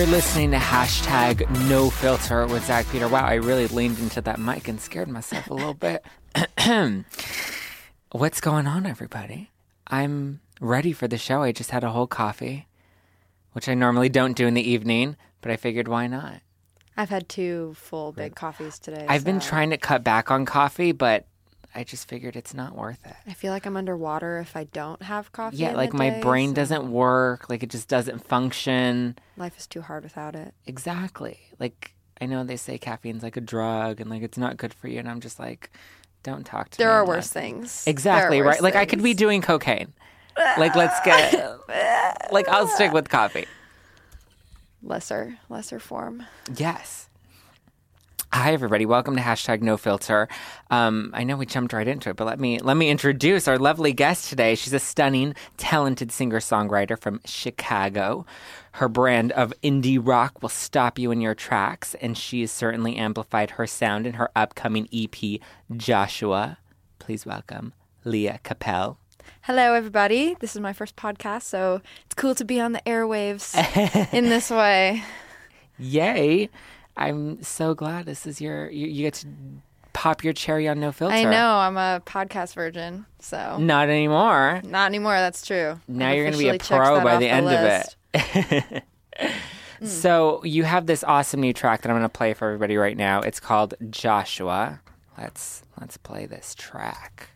You're listening to hashtag no filter with Zack Peter. Wow, I really leaned into that mic and scared myself a little bit. What's going on, everybody? I'm ready for the show. I just had a whole coffee, which I normally don't do in the evening, but I figured why not? I've had two full big coffees today. I've been trying to cut back on coffee, but I just figured it's not worth it. I feel like I'm underwater if I don't have coffee. Yeah, like my day, brain so doesn't work, like it just doesn't function. Life is too hard without it. Exactly. Like I know they say caffeine's like a drug and like it's not good for you, and I'm just like, don't talk to me. There are unless- worse things. Exactly are right. Like I could be doing cocaine. Like let's get. like I'll stick with coffee. lesser, lesser form. Yes. Hi everybody, welcome to hashtag No Filter. Um, I know we jumped right into it, but let me let me introduce our lovely guest today. She's a stunning, talented singer songwriter from Chicago. Her brand of indie rock will stop you in your tracks, and she has certainly amplified her sound in her upcoming EP, Joshua. Please welcome Leah Capelle. Hello, everybody. This is my first podcast, so it's cool to be on the airwaves in this way. Yay! I'm so glad this is your you, you get to pop your cherry on No Filter. I know I'm a podcast virgin, so Not anymore. not anymore. That's true. Now I've you're going to be a pro by the end of it. Hmm. so you have this awesome new track that I'm going to play for everybody right now. It's called Joshua. Let's let's play this track.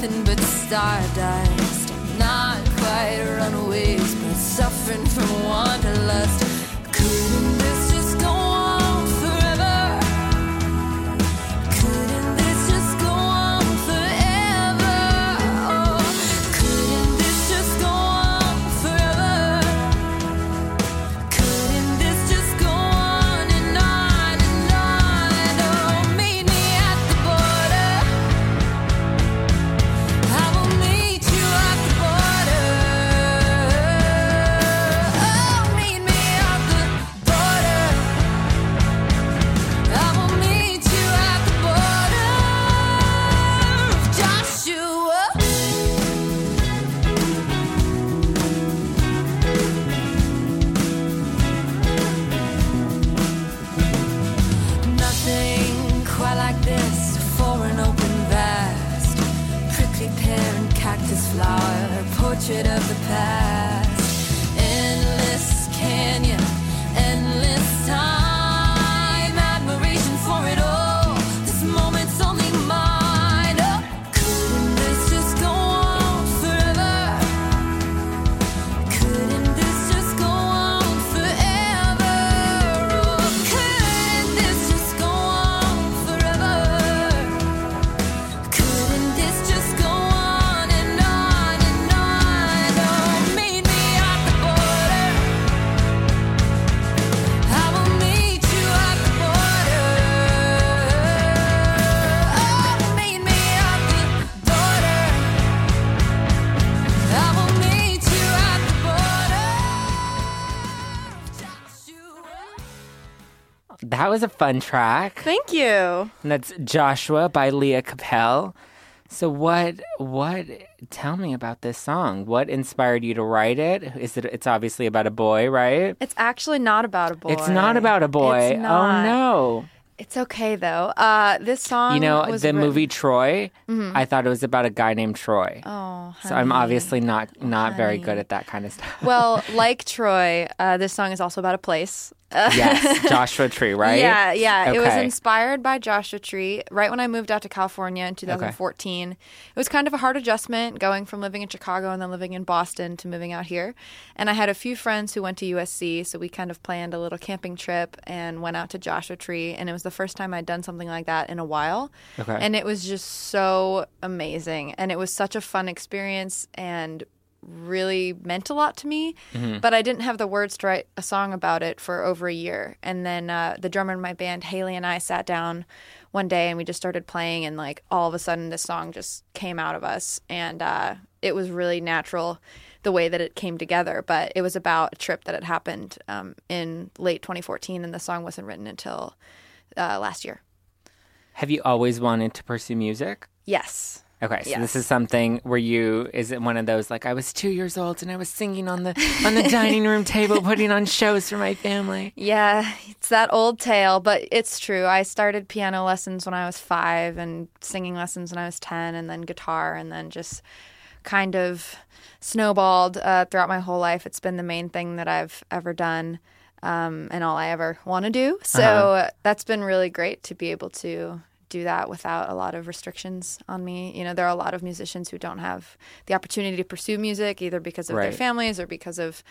Nothing but stardust. Not quite runaways, but suffering from wanderlust. Couldn't That was a fun track. Thank you. And that's Joshua by Leah Capelle. So what what tell me about this song? What inspired you to write it? Is it it's obviously about a boy, right? It's actually not about a boy. It's not about a boy. Oh no. It's okay though. Uh, this song. You know, the written- movie Troy, I thought it was about a guy named Troy. Oh, so I'm obviously not not very good at that kind of stuff. Well, like Troy, uh, this song is also about a place. Yes, Joshua Tree, right? Yeah, yeah. It was inspired by Joshua Tree. Right when I moved out to California in 2014, it was kind of a hard adjustment going from living in Chicago and then living in Boston to moving out here. And I had a few friends who went to USC, so we kind of planned a little camping trip and went out to Joshua Tree. And it was the first time I'd done something like that in a while. Okay. And it was just so amazing. And it was such a fun experience. And really meant a lot to me, but I didn't have the words to write a song about it for over a year. And then uh, the drummer in my band, Haley, and I sat down one day and we just started playing, and like all of a sudden, this song just came out of us, and uh, it was really natural the way that it came together. But it was about a trip that had happened um, in late 2014, and the song wasn't written until uh, last year. Have you always wanted to pursue music? Yes. Okay, so Yes. this is something where you is it one of those like I was two years old and I was singing on the on the dining room table, putting on shows for my family. Yeah, it's that old tale, but it's true. I started piano lessons when I was five and singing lessons when I was 10, and then guitar, and then just kind of snowballed uh, throughout my whole life. It's been the main thing that I've ever done um, and all I ever want to do. So that's been really great to be able to do that without a lot of restrictions on me. You know, there are a lot of musicians who don't have the opportunity to pursue music either because of their families or because of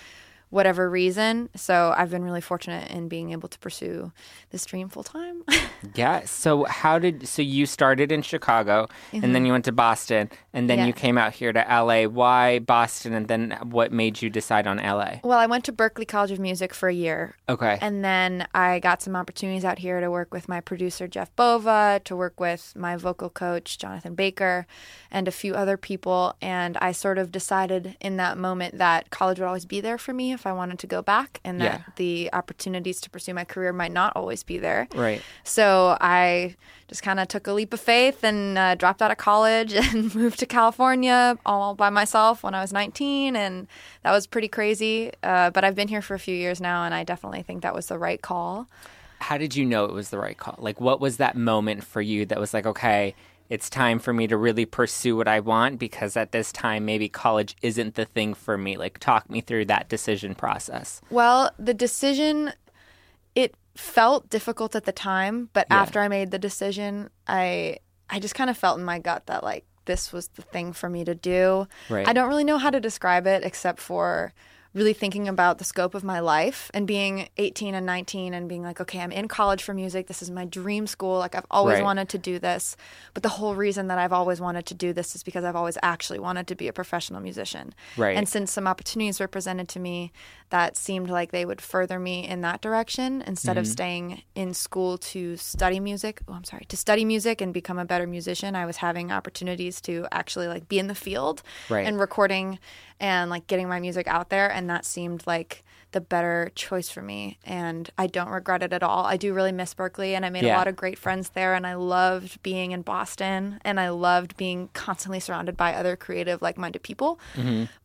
whatever reason. So I've been really fortunate in being able to pursue this dream full time. Yeah. So how did so you started in Chicago and then you went to Boston and then Mm-hmm. Yeah. you came out here to LA. Why Boston and then what made you decide on LA? well, I went to Berklee College of Music for a year. Okay. And then I got some opportunities out here to work with my producer, Jeff Bova, to work with my vocal coach, Jonathan Baker, and a few other people. And I sort of decided in that moment that college would always be there for me if I wanted to go back, and that Yeah. the opportunities to pursue my career might not always be there. right. So I just kind of took a leap of faith and uh, dropped out of college and moved to California all by myself when I was 19. And that was pretty crazy. Uh, but I've been here for a few years now, and I definitely think that was the right call. How did you know it was the right call? Like what was that moment for you that was like, okay, it's time for me to really pursue what I want because at this time maybe college isn't the thing for me. Like talk me through that decision process. Well, the decision, it felt difficult at the time, but Yeah. after I made the decision, I I just kind of felt in my gut that like this was the thing for me to do. Right. I don't really know how to describe it except for really thinking about the scope of my life and being 18 and 19 and being like, okay, I'm in college for music. This is my dream school. Like, I've always Right. wanted to do this. But the whole reason that I've always wanted to do this is because I've always actually wanted to be a professional musician. Right. And since some opportunities were presented to me that seemed like they would further me in that direction instead Mm-hmm. of staying in school to study music, oh, I'm sorry, to study music and become a better musician, I was having opportunities to actually like be in the field Right. and recording and like getting my music out there. And that seemed like the better choice for me. And I don't regret it at all. I do really miss Berklee and I made Yeah. a lot of great friends there. And I loved being in Boston and I loved being constantly surrounded by other creative, like minded people.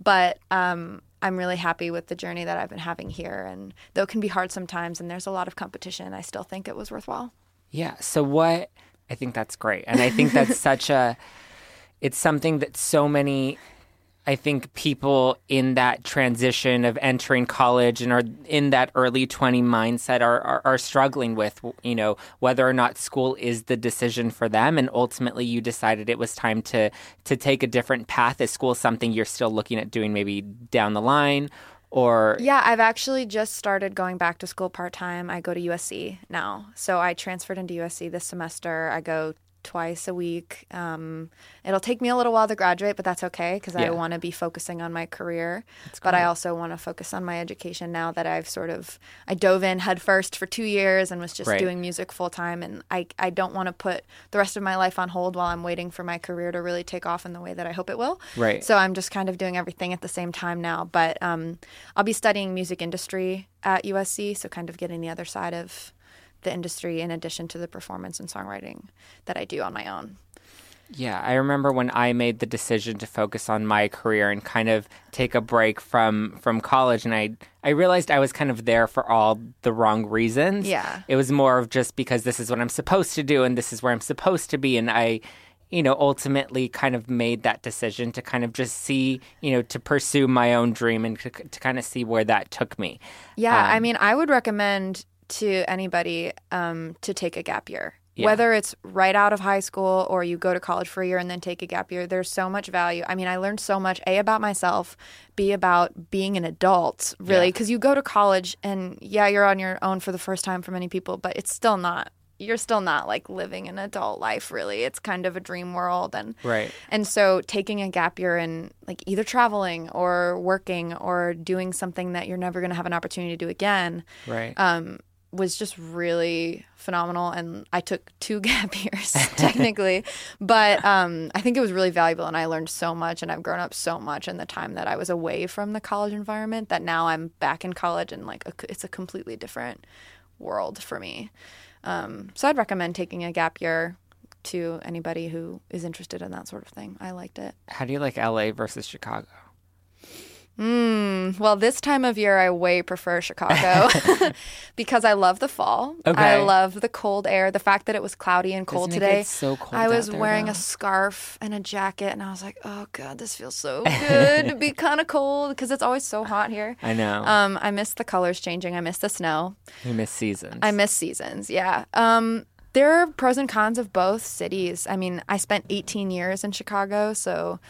But um, I'm really happy with the journey that I've been having here. And though it can be hard sometimes and there's a lot of competition, I still think it was worthwhile. Yeah. So what I think that's great. And I think that's such a it's something that so many I think people in that transition of entering college and are in that early 20 mindset are, are, are struggling with, you know, whether or not school is the decision for them. And ultimately you decided it was time to, to take a different path. Is school something you're still looking at doing maybe down the line or? Yeah, I've actually just started going back to school part time. I go to USC now. So I transferred into USC this semester. I go twice a week. Um, it'll take me a little while to graduate, but that's okay because Yeah. I want to be focusing on my career. But I also want to focus on my education now that I've sort of I dove in headfirst for two years and was just Right. doing music full time. And I I don't want to put the rest of my life on hold while I'm waiting for my career to really take off in the way that I hope it will. Right. So I'm just kind of doing everything at the same time now. But um, I'll be studying music industry at USC, so kind of getting the other side of the industry in addition to the performance and songwriting that I do on my own. Yeah, I remember when I made the decision to focus on my career and kind of take a break from from college and I I realized I was kind of there for all the wrong reasons. Yeah. It was more of just because this is what I'm supposed to do and this is where I'm supposed to be and I you know ultimately kind of made that decision to kind of just see, you know, to pursue my own dream and to, to kind of see where that took me. Yeah, Um, I mean, I would recommend to anybody um, to take a gap year. Yeah. Whether it's right out of high school or you go to college for a year and then take a gap year, there's so much value. I mean, I learned so much A about myself, B about being an adult, really, Yeah. because you go to college and yeah, you're on your own for the first time for many people, but it's still not you're still not like living an adult life really it's kind of a dream world and Right. and so taking a gap year and like either traveling or working or doing something that you're never going to have an opportunity to do again Right. um, was just really phenomenal. And I took two gap years technically, but um, I think it was really valuable. And I learned so much, and I've grown up so much in the time that I was away from the college environment. That now I'm back in college, and like a, it's a completely different world for me. Um, so I'd recommend taking a gap year to anybody who is interested in that sort of thing. I liked it. How do you like LA versus Chicago? Mm, well, this time of year, I way prefer Chicago because I love the fall. Okay. I love the cold air. The fact that it was cloudy and cold Doesn't today. so cold I was there, wearing though? a scarf and a jacket, and I was like, "Oh God, this feels so good to be kind of cold because it's always so hot here." I know. Um, I miss the colors changing. I miss the snow. we miss seasons. I miss seasons. Yeah. Um, there are pros and cons of both cities. I mean, I spent 18 years in Chicago, so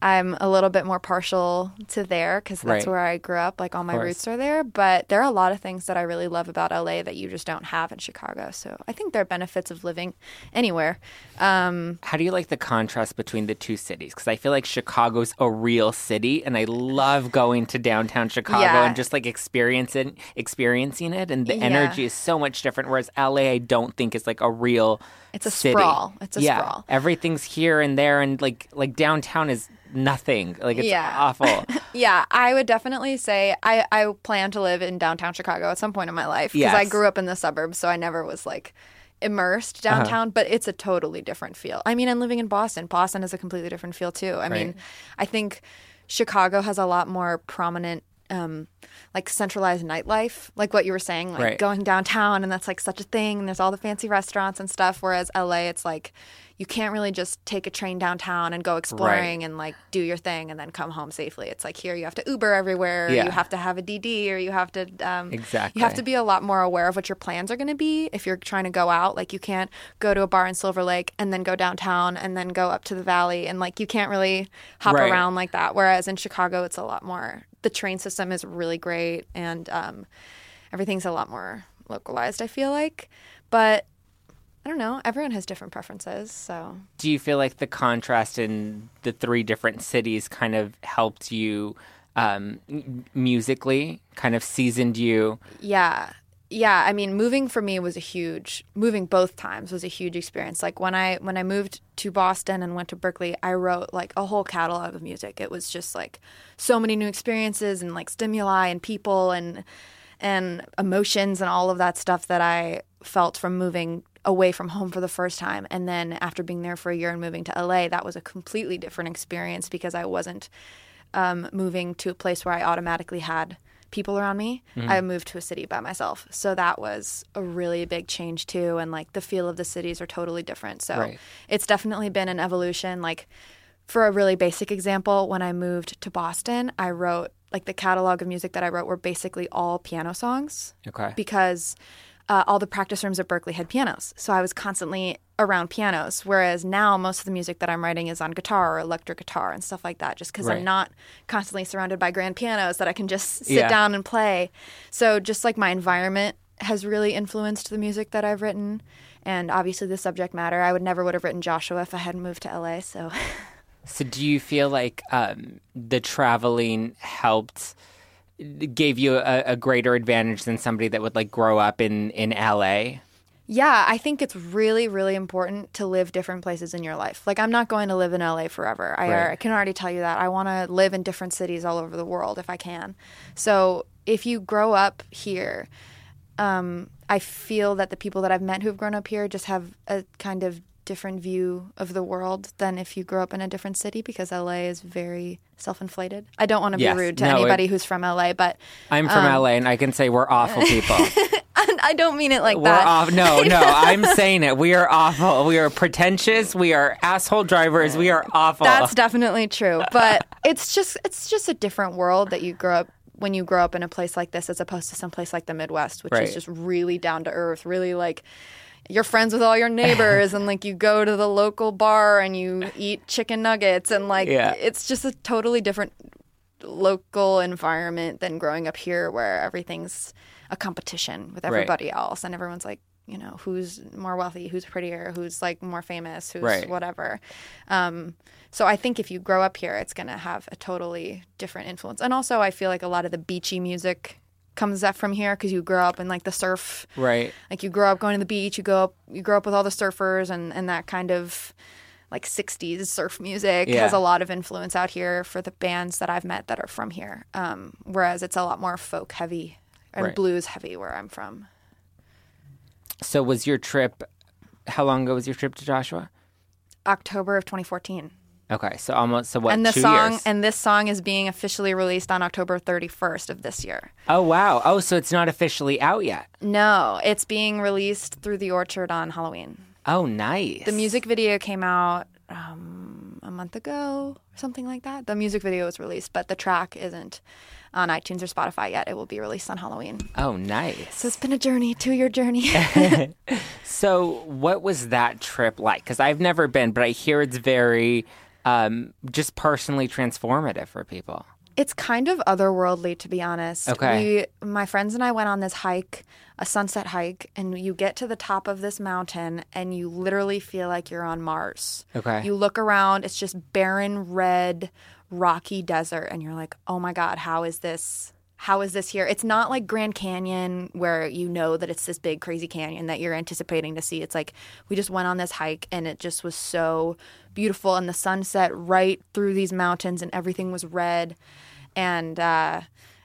I'm a little bit more partial to there because that's Right. where I grew up. Like all my roots are there. But there are a lot of things that I really love about LA that you just don't have in Chicago. So I think there are benefits of living anywhere. Um, How do you like the contrast between the two cities? Because I feel like Chicago's a real city, and I love going to downtown Chicago Yeah. and just like experiencing experiencing it, and the Yeah. energy is so much different. Whereas LA, I don't think is like a real. It's a city. sprawl. It's a yeah, sprawl. Everything's here and there, and like like downtown is nothing. Like it's Yeah. awful. Yeah, I would definitely say I, I plan to live in downtown Chicago at some point in my life because I grew up in the suburbs, so I never was like immersed Uh-huh. downtown, but it's a totally different feel. I mean, I'm living in Boston. Boston is a completely different feel too. I mean, I think Chicago has a lot more prominent um like centralized nightlife like what you were saying like Right. going downtown and that's like such a thing and there's all the fancy restaurants and stuff whereas LA it's like you can't really just take a train downtown and go exploring and like do your thing and then come home safely it's like here you have to uber everywhere Yeah. you have to have a dd or you have to um Exactly. you have to be a lot more aware of what your plans are going to be if you're trying to go out like you can't go to a bar in silver lake and then go downtown and then go up to the valley and like you can't really hop Right. around like that whereas in chicago it's a lot more the train system is really great and um, everything's a lot more localized i feel like but i don't know everyone has different preferences so do you feel like the contrast in the three different cities kind of helped you um, musically, kind of seasoned you? Yeah. Yeah, I mean, moving for me was a huge moving both times was a huge experience. Like when I when I moved to Boston and went to Berklee, I wrote like a whole catalog of music. It was just like so many new experiences and like stimuli and people and and emotions and all of that stuff that I felt from moving away from home for the first time. And then after being there for a year and moving to LA, that was a completely different experience because I wasn't um, moving to a place where I automatically had people around me. I moved to a city by myself. So that was a really big change too. And like the feel of the cities are totally different. So Right. it's definitely been an evolution. Like for a really basic example, when I moved to Boston, I wrote like the catalog of music that I wrote were basically all piano songs Okay. because uh, all the practice rooms at Berklee had pianos. So I was constantly around pianos. Whereas now, most of the music that I'm writing is on guitar or electric guitar and stuff like that, just because Right. I'm not constantly surrounded by grand pianos that I can just sit Yeah. down and play. So just like my environment has really influenced the music that I've written. And obviously, the subject matter. I would never would have written Joshua if I hadn't moved to LA. So So, do you feel like um, the traveling helped, gave you a, a greater advantage than somebody that would like grow up in in LA? Yeah, I think it's really, really important to live different places in your life. Like, I'm not going to live in LA forever. I, Right. I can already tell you that. I want to live in different cities all over the world if I can. So, if you grow up here, um, I feel that the people that I've met who've grown up here just have a kind of different view of the world than if you grow up in a different city because LA is very self-inflated. I don't want to Yes. be rude to No, it- anybody who's from LA, but I'm from um, LA, and I can say we're awful people. I don't mean it like We're that. off. No, no, I'm saying it. We are awful. We are pretentious. We are asshole drivers. We are awful. That's definitely true. But it's just it's just a different world that you grow up when you grow up in a place like this as opposed to some place like the Midwest, which Right. is just really down to earth, really like you're friends with all your neighbors and like you go to the local bar and you eat chicken nuggets and like Yeah. it's just a totally different local environment than growing up here where everything's a competition with everybody else and everyone's like you know who's more wealthy, who's prettier, who's like more famous, who's Right. whatever. Um, so I think if you grow up here, it's gonna have a totally different influence. And also, I feel like a lot of the beachy music comes up from here because you grow up in like the surf Right. like you grow up going to the beach you go up you grow up with all the surfers and and that kind of like 60s surf music Yeah. has a lot of influence out here for the bands that i've met that are from here um, whereas it's a lot more folk heavy and Right. blues heavy where i'm from So was your trip? How long ago was your trip to Joshua? october of 2014 Okay, so almost so what? and the song years? and this song is being officially released on october 31st of this year oh wow! Oh, so it's not officially out yet. no it's being released through the orchard on halloween Oh, nice. The music video came out um, a month ago, or something like that. The music video was released, but the track isn't on iTunes or Spotify yet. It will be released on Halloween. Oh, nice. So it's been a journey, two year journey. So, what was that trip like? Because I've never been, but I hear it's very, um, just personally transformative for people. it's kind of otherworldly, to be honest. Okay. We, my friends and I went on this hike, a sunset hike, and you get to the top of this mountain and you literally feel like you're on Mars. Okay. You look around, it's just barren, red, rocky desert, and you're like, oh my God, how is this? How is this here? It's not like Grand Canyon where you know that it's this big, crazy canyon that you're anticipating to see. It's like we just went on this hike and it just was so beautiful, and the sunset right through these mountains, and everything was red and uh,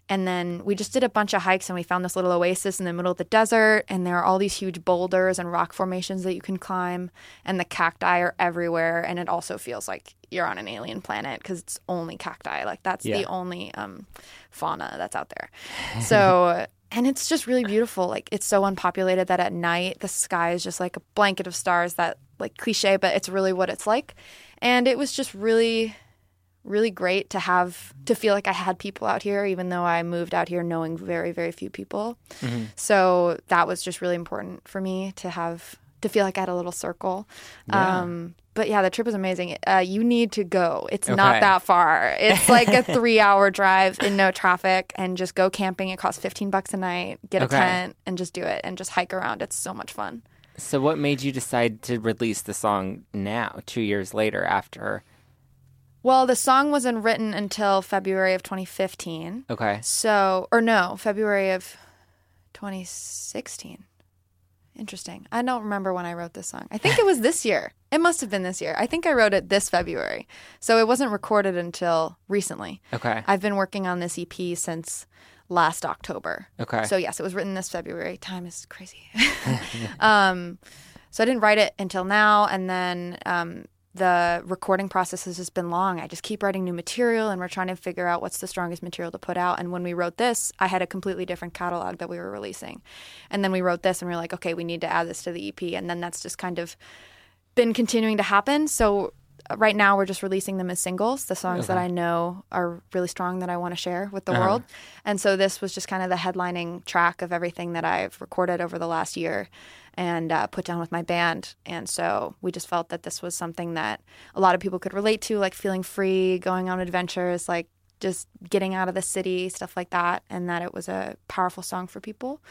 and then we just did a bunch of hikes and we found this little oasis in the middle of the desert. And there are all these huge boulders and rock formations that you can climb. And the cacti are everywhere. And it also feels like you're on an alien planet because it's only cacti. Like that's Yeah. the only um, fauna that's out there. So and it's just really beautiful. Like it's so unpopulated that at night the sky is just like a blanket of stars that like cliche but it's really what it's like. And it was just really really great to have to feel like I had people out here, even though I moved out here knowing very, very few people. So that was just really important for me to have to feel like I had a little circle. Um, but yeah, the trip was amazing. Uh, you need to go. It's Okay. not that far. It's like a three-hour drive in no traffic, and just go camping. It costs fifteen bucks a night. Get a tent and just do it, and just hike around. It's so much fun. So, what made you decide to release the song now, two years later after? Well, the song wasn't written until February of 2015. Okay. So, or no, February of 2016. Interesting. I don't remember when I wrote this song. I think it was this year. It must have been this year. I think I wrote it this February. So it wasn't recorded until recently. Okay. I've been working on this EP since last October. Okay. So yes, it was written this February. Time is crazy. um, so I didn't write it until now, and then um, the recording process has just been long. I just keep writing new material, and we're trying to figure out what's the strongest material to put out. And when we wrote this, I had a completely different catalog that we were releasing, and then we wrote this, and we are like, okay, we need to add this to the EP, and then that's just kind of been continuing to happen. So right now we're just releasing them as singles, the songs that I know are really strong that I want to share with the world. And so this was just kind of the headlining track of everything that I've recorded over the last year and uh, put down with my band. And so we just felt that this was something that a lot of people could relate to, like feeling free, going on adventures, like just getting out of the city, stuff like that, and that it was a powerful song for people.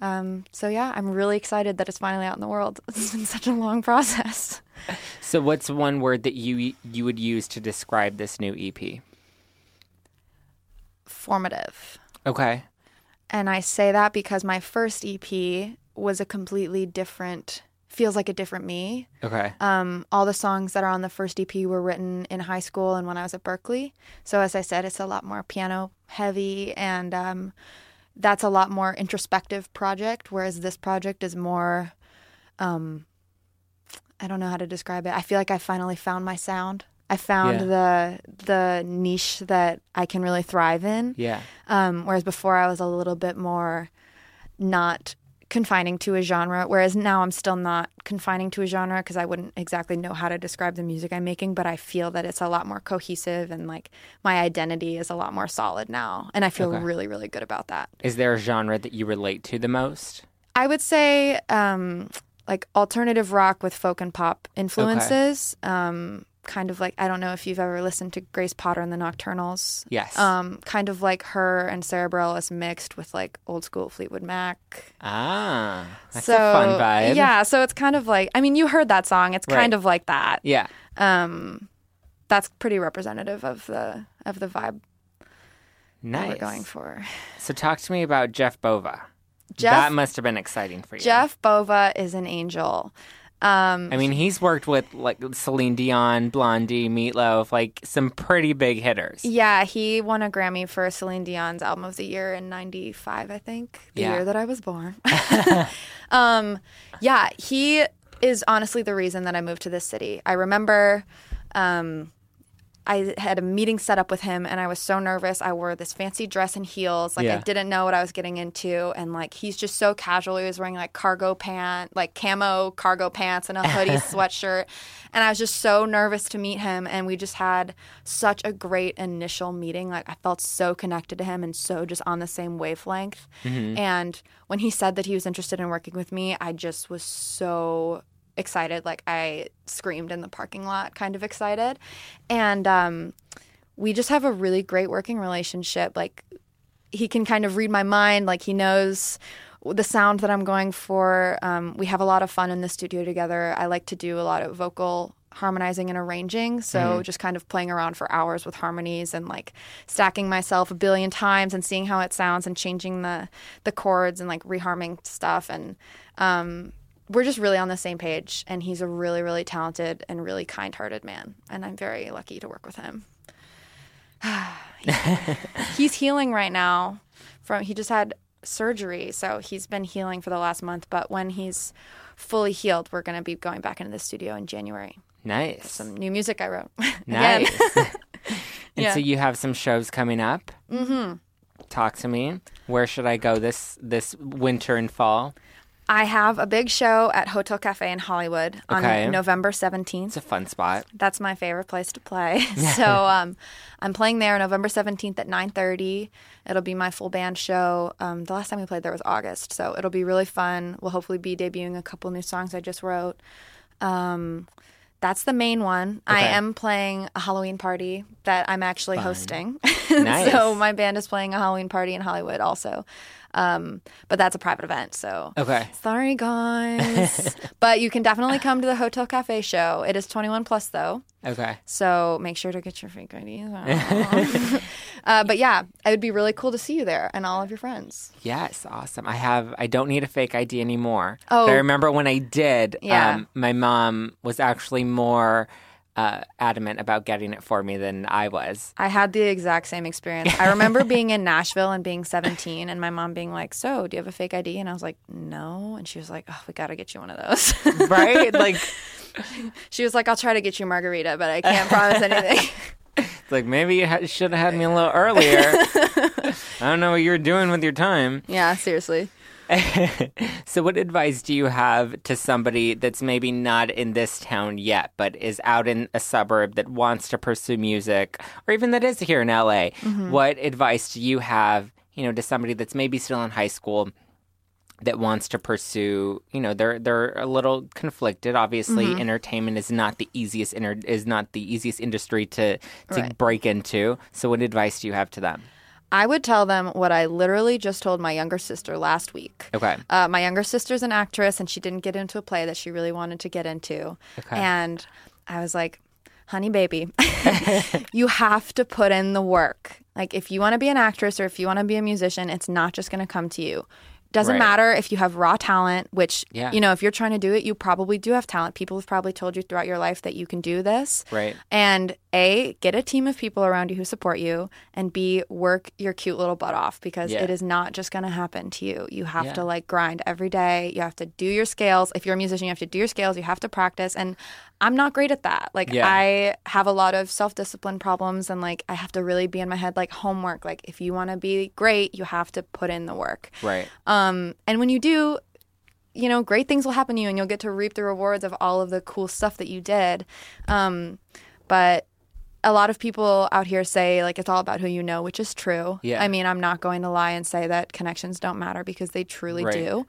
Um, so yeah, I'm really excited that it's finally out in the world. It's been such a long process. So, what's one word that you you would use to describe this new EP? Formative. Okay. And I say that because my first EP was a completely different, feels like a different me. Okay. Um, all the songs that are on the first EP were written in high school and when I was at Berklee. So, as I said, it's a lot more piano heavy and um, that's a lot more introspective project, whereas this project is more, um, I don't know how to describe it. I feel like I finally found my sound. I found the the niche that I can really thrive in. Yeah. Um, whereas before I was a little bit more not confining to a genre. Whereas now I'm still not confining to a genre because I wouldn't exactly know how to describe the music I'm making, but I feel that it's a lot more cohesive and like my identity is a lot more solid now. And I feel Okay. really, really good about that. Is there a genre that you relate to the most? I would say um, like alternative rock with folk and pop influences. Um, kind of like I don't know if you've ever listened to Grace Potter and the Nocturnals. Yes. Um, kind of like her and Sara Bareilles mixed with like old school Fleetwood Mac. ah, that's so a fun vibe. yeah, so it's kind of like I mean you heard that song. It's kind Right. of like that. Yeah. Um, that's pretty representative of the of the vibe Nice. we're going for. So talk to me about Jeff Bova. Jeff that must have been exciting for you. Jeff Bova is an angel. Um, I mean, he's worked with like Celine Dion, Blondie, Meatloaf, like some pretty big hitters. Yeah, he won a Grammy for Celine Dion's Album of the Year in '95, I think, the Yeah. year that I was born. um, yeah, he is honestly the reason that I moved to this city. I remember. Um, I had a meeting set up with him and I was so nervous. I wore this fancy dress and heels. Like Yeah. I didn't know what I was getting into. And like he's just so casual. He was wearing like cargo pant, like camo cargo pants and a hoodie sweatshirt. And I was just so nervous to meet him. And we just had such a great initial meeting. Like I felt so connected to him and so just on the same wavelength. Mm-hmm. And when he said that he was interested in working with me, I just was so excited. Like I screamed in the parking lot, kind of excited. And um, we just have a really great working relationship. Like he can kind of read my mind. Like he knows the sound that I'm going for. Um, we have a lot of fun in the studio together. I like to do a lot of vocal harmonizing and arranging. So just kind of playing around for hours with harmonies and like stacking myself a billion times and seeing how it sounds and changing the the chords and like reharming stuff and um, we're just really on the same page and he's a really really talented and really kind-hearted man and i'm very lucky to work with him he's healing right now from he just had surgery so he's been healing for the last month but when he's fully healed we're going to be going back into the studio in january Nice. some new music i wrote Nice. and Yeah. so you have some shows coming up. Mm-hmm. Talk to me. Where should I go this this winter and fall? I have a big show at hotel cafe in hollywood Okay. on november 17th It's a fun spot. That's my favorite place to play. so um, I'm playing there November 17th at 9:30. It'll be my full band show. Um, the last time we played there was August, so it'll be really fun. We'll hopefully be debuting a couple new songs I just wrote. Um, that's the main one. I am playing a Halloween party that I'm actually hosting. Nice. so my band is playing a Halloween party in Hollywood also. Um, but that's a private event, so Okay. Sorry, guys. but you can definitely come to the Hotel Cafe show. It is 21 plus, though. Okay. So make sure to get your fake IDs out. uh, but yeah, it would be really cool to see you there and all of your friends. Yes, awesome. I have. I don't need a fake ID anymore. Oh. But I remember when I did. Yeah. Um, my mom was actually more uh, adamant about getting it for me than I was. I had the exact same experience. I remember being in Nashville and being 17 and my mom being like, So, do you have a fake ID? And I was like, No. And she was like, Oh, we got to get you one of those. Right? like, she was like, I'll try to get you margarita, but I can't promise anything. It's like maybe you ha- should have had me a little earlier. I don't know what you're doing with your time. yeah, seriously. so, what advice do you have to somebody that's maybe not in this town yet, but is out in a suburb that wants to pursue music, or even that is here in LA? Mm-hmm. What advice do you have, you know, to somebody that's maybe still in high school? That wants to pursue, you know, they're they're a little conflicted. Obviously, mm-hmm. entertainment is not the easiest inter- is not the easiest industry to to Right. break into. So, what advice do you have to them? I would tell them what I literally just told my younger sister last week. Okay, Uh, my younger sister's an actress, and she didn't get into a play that she really wanted to get into. Okay. And I was like, honey, baby, you have to put in the work. Like, if you want to be an actress or if you want to be a musician, it's not just going to come to you. Doesn't Right. matter if you have raw talent, which, Yeah. you know, if you're trying to do it, you probably do have talent. People have probably told you throughout your life that you can do this. right. And A, get a team of people around you who support you, and B, work your cute little butt off because Yeah. it is not just going to happen to you. You have Yeah. to like grind every day. You have to do your scales. If you're a musician, you have to do your scales. You have to practice. And I'm not great at that. Like, Yeah. I have a lot of self discipline problems, and like, I have to really be in my head like homework. Like, if you want to be great, you have to put in the work. Right. Um, and when you do, you know, great things will happen to you and you'll get to reap the rewards of all of the cool stuff that you did. Um, but a lot of people out here say like it's all about who you know, which is true. Yeah. I mean, I'm not going to lie and say that connections don't matter because they truly Right. do.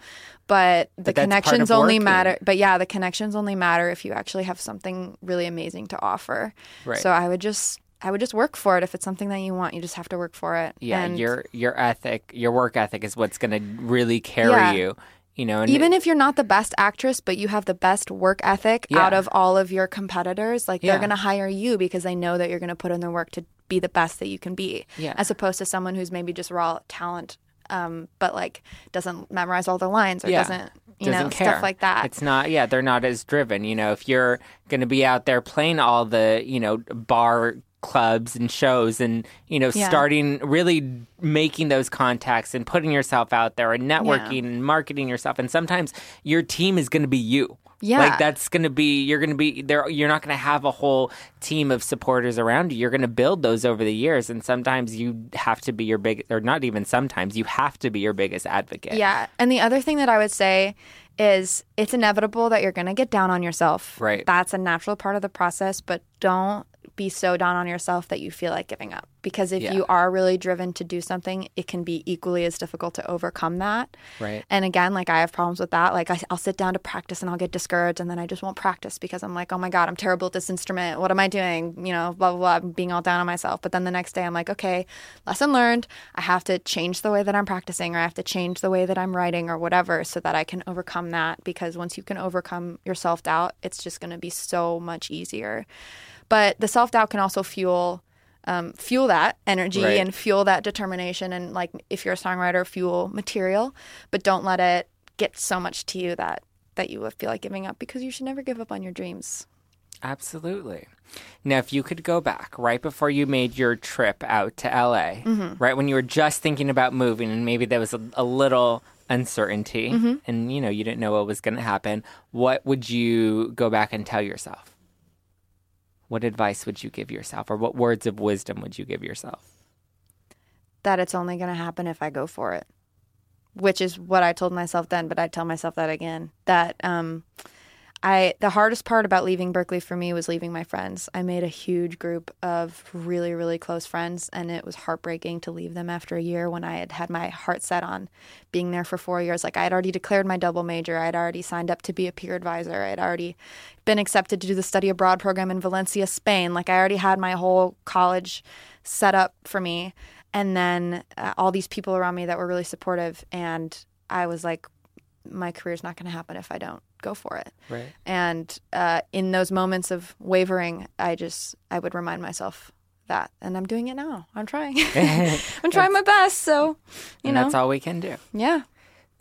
But the But connections only matter. But yeah, the connections only matter if you actually have something really amazing to offer. Right. So I would just I would just work for it if it's something that you want. You just have to work for it. Yeah, And your your ethic, your work ethic is what's going to really carry Yeah. you. You know, even if you're not the best actress, but you have the best work ethic Yeah. out of all of your competitors, like Yeah. they're going to hire you because they know that you're going to put in the work to be the best that you can be, Yeah. as opposed to someone who's maybe just raw talent, um, but like doesn't memorize all the lines or Yeah. doesn't, you doesn't know, care. stuff like that. It's not. Yeah, they're not as driven. You know, if you're going to be out there playing all the you know bar clubs and shows and you know Yeah. starting really making those contacts and putting yourself out there and networking and marketing yourself and sometimes your team is going to be you Yeah. like that's going to be you're going to be there you're not going to have a whole team of supporters around you you're going to build those over the years and sometimes you have to be your big or not even sometimes you have to be your biggest advocate Yeah. And the other thing that I would say is it's inevitable that you're going to get down on yourself. Right. That's a natural part of the process, but don't be so down on yourself that you feel like giving up. Because if Yeah. you are really driven to do something, it can be equally as difficult to overcome that. Right. And again, like I have problems with that. Like I, I'll sit down to practice and I'll get discouraged and then I just won't practice because I'm like, oh my God, I'm terrible at this instrument. What am I doing? You know, blah, blah, blah. I'm being all down on myself. But then the next day I'm like, okay, lesson learned. I have to change the way that I'm practicing or I have to change the way that I'm writing or whatever so that I can overcome that. Because once you can overcome your self doubt, it's just going to be so much easier. But the self doubt can also fuel um, fuel that energy Right. and fuel that determination and like if you're a songwriter fuel material but don't let it get so much to you that that you would feel like giving up because you should never give up on your dreams Absolutely. Now, if you could go back right before you made your trip out to LA, right when you were just thinking about moving, and maybe there was a, a little uncertainty, and you know you didn't know what was going to happen, what would you go back and tell yourself? What advice would you give yourself, or what words of wisdom would you give yourself? that it's only going to happen if I go for it. Which is what I told myself then but I tell myself that again. That um I the hardest part about leaving Berklee for me was leaving my friends. I made a huge group of really really close friends and it was heartbreaking to leave them after a year when I had had my heart set on being there for 4 years. Like I had already declared my double major. I had already signed up to be a peer advisor. I had already been accepted to do the study abroad program in Valencia, Spain. Like I already had my whole college set up for me and then uh, all these people around me that were really supportive and I was like my career is not going to happen if I don't go for it. Right. And uh, in those moments of wavering, I just I would remind myself that, and I'm doing it now. I'm trying. I'm trying my best. So, you and know, that's all we can do. yeah.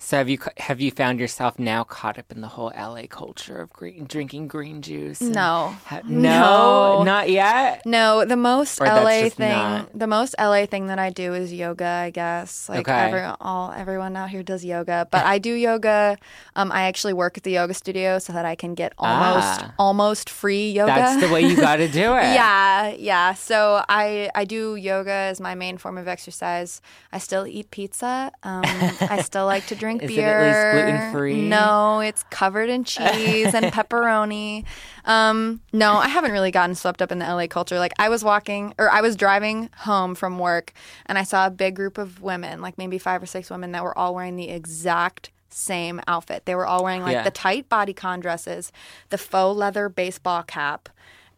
So have you have you found yourself now caught up in the whole LA culture of green, drinking green juice? No. ha- No. no, not yet. No, the most Or LA thing, not- the most LA thing that I do is yoga. I guess like Okay. every, all everyone out here does yoga, but I do yoga. Um, I actually work at the yoga studio so that I can get almost Ah. almost free yoga. That's the way you got to do it. Yeah, yeah. So I I do yoga as my main form of exercise. I still eat pizza. Um, I still like to drink Is it at least gluten-free? No, it's covered in cheese and pepperoni. Um, no, I haven't really gotten swept up in the LA culture. Like I was walking or I was driving home from work and I saw a big group of women, like maybe five or six women that were all wearing the exact same outfit. They were all wearing like Yeah. the tight bodycon dresses, the faux leather baseball cap,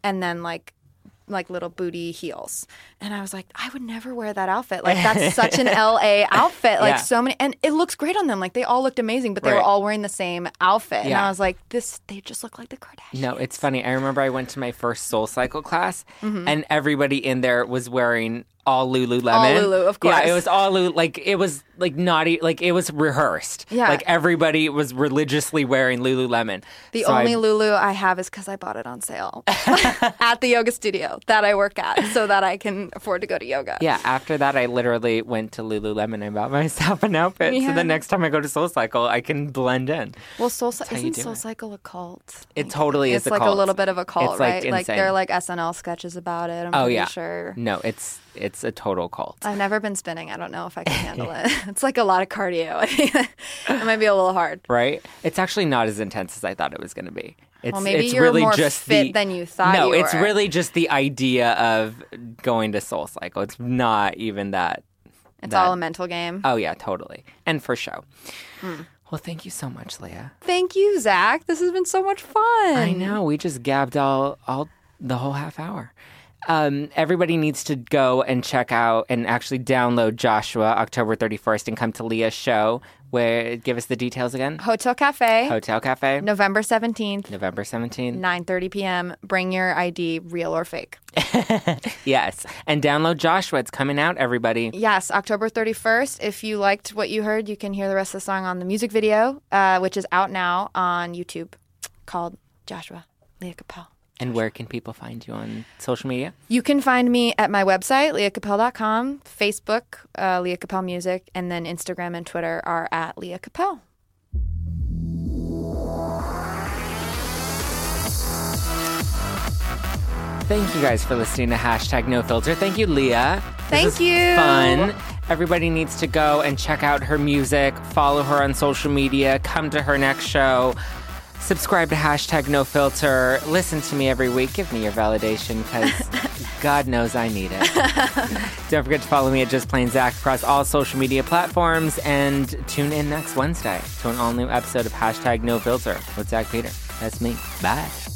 and then like like little booty heels. And I was like, I would never wear that outfit. Like that's such an LA outfit. Like Yeah. so many and it looks great on them. Like they all looked amazing, but they were all wearing the same outfit. And I was like, this they just look like the Kardashians. No, it's funny. I remember I went to my first Soul Cycle class, mm-hmm. and everybody in there was wearing all Lululemon. All Lulu, of course. Yeah, it was all Lulu. Like it was like naughty. Like it was rehearsed. Yeah. like everybody was religiously wearing Lululemon. The So I- only Lulu I have is because I bought it on sale at the yoga studio that I work at, so that I can afford to go to yoga. Yeah, after that, I literally went to Lululemon and bought myself an outfit. So the next time I go to Soul Cycle, I can blend in. Well, Soul Cy- how you isn't Soul. Cycle a cult? It totally is It's a like cult. a little bit of a cult, It's, right? Like insane. there are like SNL sketches about it. I'm Oh pretty yeah, sure. No, it's it's a total cult. I've never been spinning. I don't know if I can handle it. It's like a lot of cardio. it might be a little hard. right? It's actually not as intense as I thought it was going to be. It's, Well, maybe it's you're really more just fit the, than you thought No, you it's really just the idea of going to Soul Cycle. It's not even that. It's that- all a mental game. Oh yeah, totally, and for show. Hmm. Well, thank you so much, Leah. Thank you, Zack. This has been so much fun. I know we just gabbed all all the whole half hour. Um, everybody needs to go and check out and actually download Joshua October 31st and come to Leah's show. Where give us the details again? Hotel Cafe, Hotel Cafe, November 17th, November 17th. 9:30 p.m. Bring your ID, real or fake. Yes, and download Joshua. It's coming out. Everybody. Yes, October 31st. If you liked what you heard, you can hear the rest of the song on the music video, uh, which is out now on YouTube called Joshua Leah Capelle. And where can people find you on social media? You can find me at my website, leahcapelle.com, Facebook, uh, Leah Capelle Music, and then Instagram and Twitter are at Leah Capelle. Thank you guys for listening to hashtag No Filter. Thank you, Leah. This Thank you. Fun. Everybody needs to go and check out her music. Follow her on social media. Come to her next show. Subscribe to hashtag No Filter. Listen to me every week. Give me your validation because God knows I need it. Don't forget to follow me at Just Plain Zack across all social media platforms and tune in next Wednesday to an all new episode of hashtag No Filter with Zack Peter. That's me. Bye.